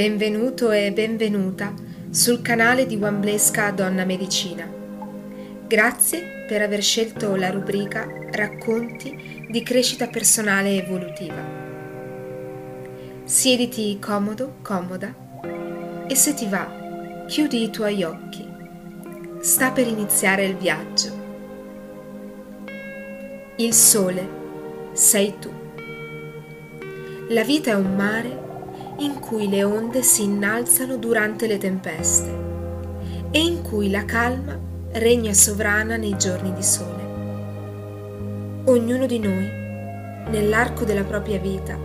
Benvenuto e benvenuta sul canale di Wamblesca Donna Medicina. Grazie per aver scelto la rubrica Racconti di crescita personale evolutiva. Siediti comodo, comoda e se ti va, chiudi i tuoi occhi. Sta per iniziare il viaggio. Il sole sei tu. La vita è un mare in cui le onde si innalzano durante le tempeste e in cui la calma regna sovrana nei giorni di sole. Ognuno di noi, nell'arco della propria vita,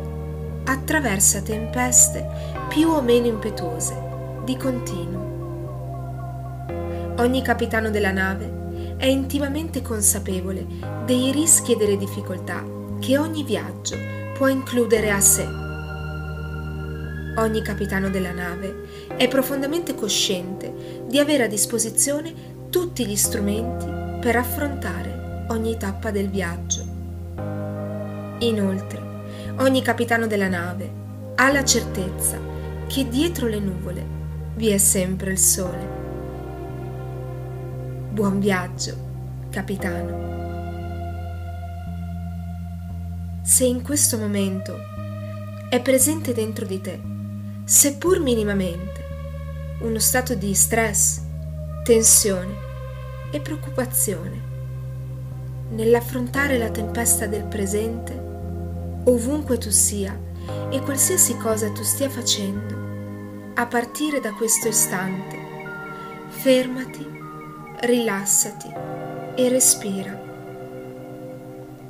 attraversa tempeste più o meno impetuose, di continuo. Ogni capitano della nave è intimamente consapevole dei rischi e delle difficoltà che ogni viaggio può includere a sé Ogni capitano della nave è profondamente cosciente di avere a disposizione tutti gli strumenti per affrontare ogni tappa del viaggio. Inoltre, ogni capitano della nave ha la certezza che dietro le nuvole vi è sempre il sole. Buon viaggio, capitano. Se in questo momento è presente dentro di te seppur minimamente, uno stato di stress, tensione e preoccupazione nell'affrontare la tempesta del presente, ovunque tu sia e qualsiasi cosa tu stia facendo, a partire da questo istante, fermati, rilassati e respira.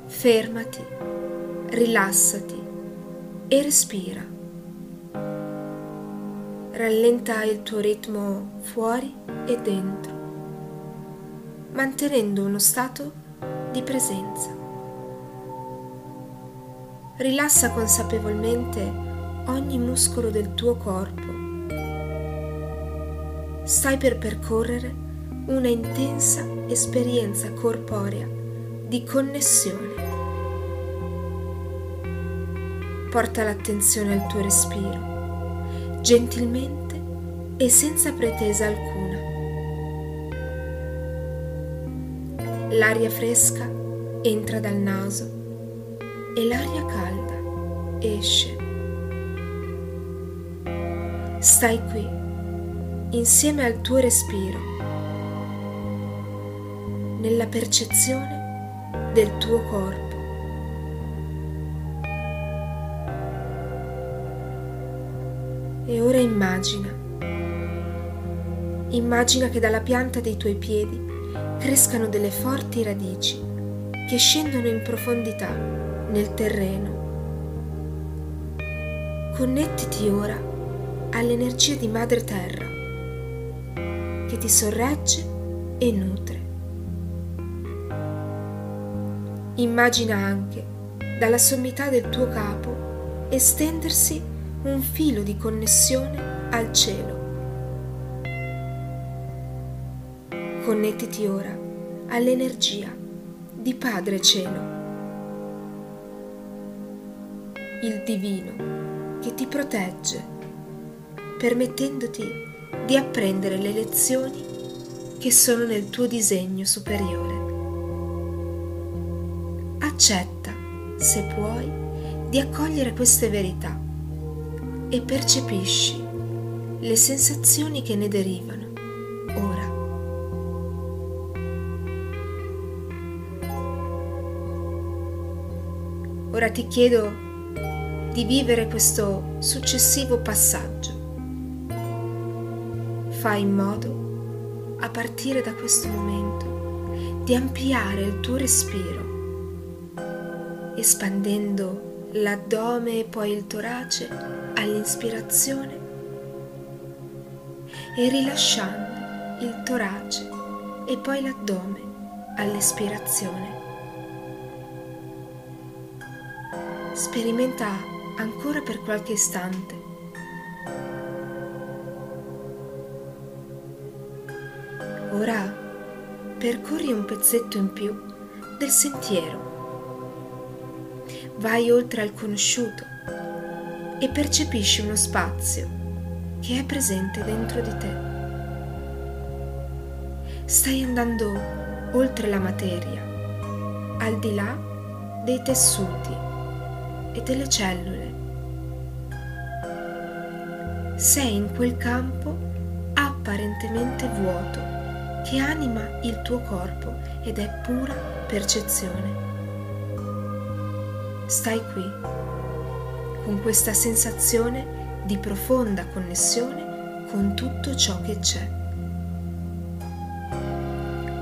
Fermati, rilassati e respira rallenta il tuo ritmo fuori e dentro, mantenendo uno stato di presenza. Rilassa consapevolmente ogni muscolo del tuo corpo. Stai per percorrere una intensa esperienza corporea di connessione. Porta l'attenzione al tuo respiro gentilmente e senza pretesa alcuna. L'aria fresca entra dal naso e l'aria calda esce. Stai qui insieme al tuo respiro, nella percezione del tuo corpo. E ora immagina, immagina che dalla pianta dei tuoi piedi crescano delle forti radici che scendono in profondità nel terreno. Connettiti ora all'energia di Madre Terra che ti sorregge e nutre. Immagina anche dalla sommità del tuo capo estendersi un filo di connessione al cielo. Connettiti ora all'energia di Padre Cielo, il divino che ti protegge, permettendoti di apprendere le lezioni che sono nel tuo disegno superiore. Accetta, se puoi, di accogliere queste verità e percepisci le sensazioni che ne derivano ora. Ora ti chiedo di vivere questo successivo passaggio. Fai in modo, a partire da questo momento, di ampliare il tuo respiro, espandendo l'addome e poi il torace all'inspirazione e rilasciando il torace e poi l'addome all'espirazione. Sperimenta ancora per qualche istante. Ora percorri un pezzetto in più del sentiero vai oltre al conosciuto e percepisci uno spazio che è presente dentro di te. Stai andando oltre la materia, al di là dei tessuti e delle cellule. Sei in quel campo apparentemente vuoto che anima il tuo corpo ed è pura percezione. Stai qui con questa sensazione di profonda connessione con tutto ciò che c'è.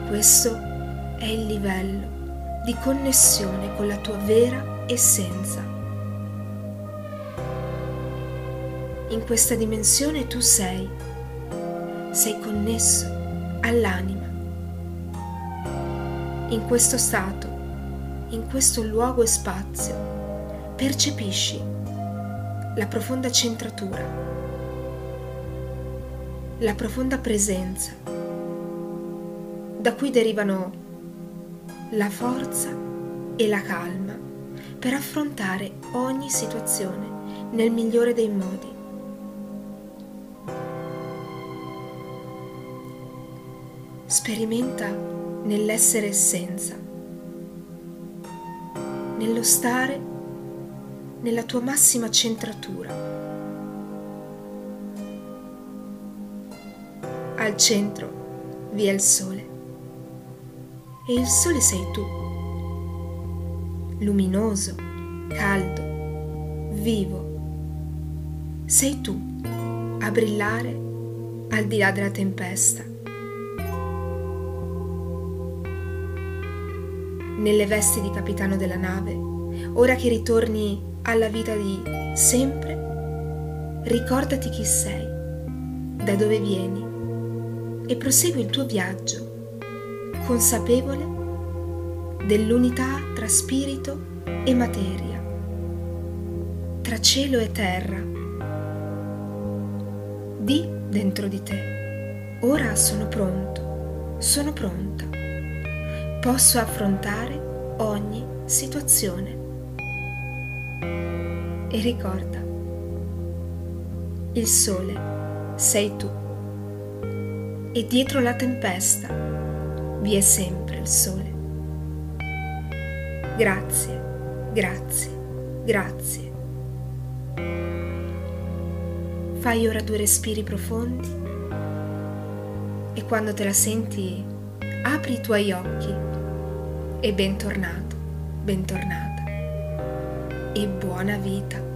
Questo è il livello di connessione con la tua vera essenza. In questa dimensione tu sei, sei connesso all'anima. In questo stato, in questo luogo e spazio, percepisci la profonda centratura, la profonda presenza, da cui derivano la forza e la calma per affrontare ogni situazione nel migliore dei modi. Sperimenta nell'essere essenza, nello stare nella tua massima centratura. Al centro vi è il sole e il sole sei tu, luminoso, caldo, vivo. Sei tu a brillare al di là della tempesta. Nelle vesti di capitano della nave, ora che ritorni alla vita di sempre, ricordati chi sei, da dove vieni e prosegui il tuo viaggio consapevole dell'unità tra spirito e materia, tra cielo e terra. Di dentro di te, ora sono pronto, sono pronta, posso affrontare ogni situazione. E ricorda, il sole sei tu e dietro la tempesta vi è sempre il sole. Grazie, grazie, grazie. Fai ora due respiri profondi e quando te la senti apri i tuoi occhi e bentornato, bentornata e buona vita.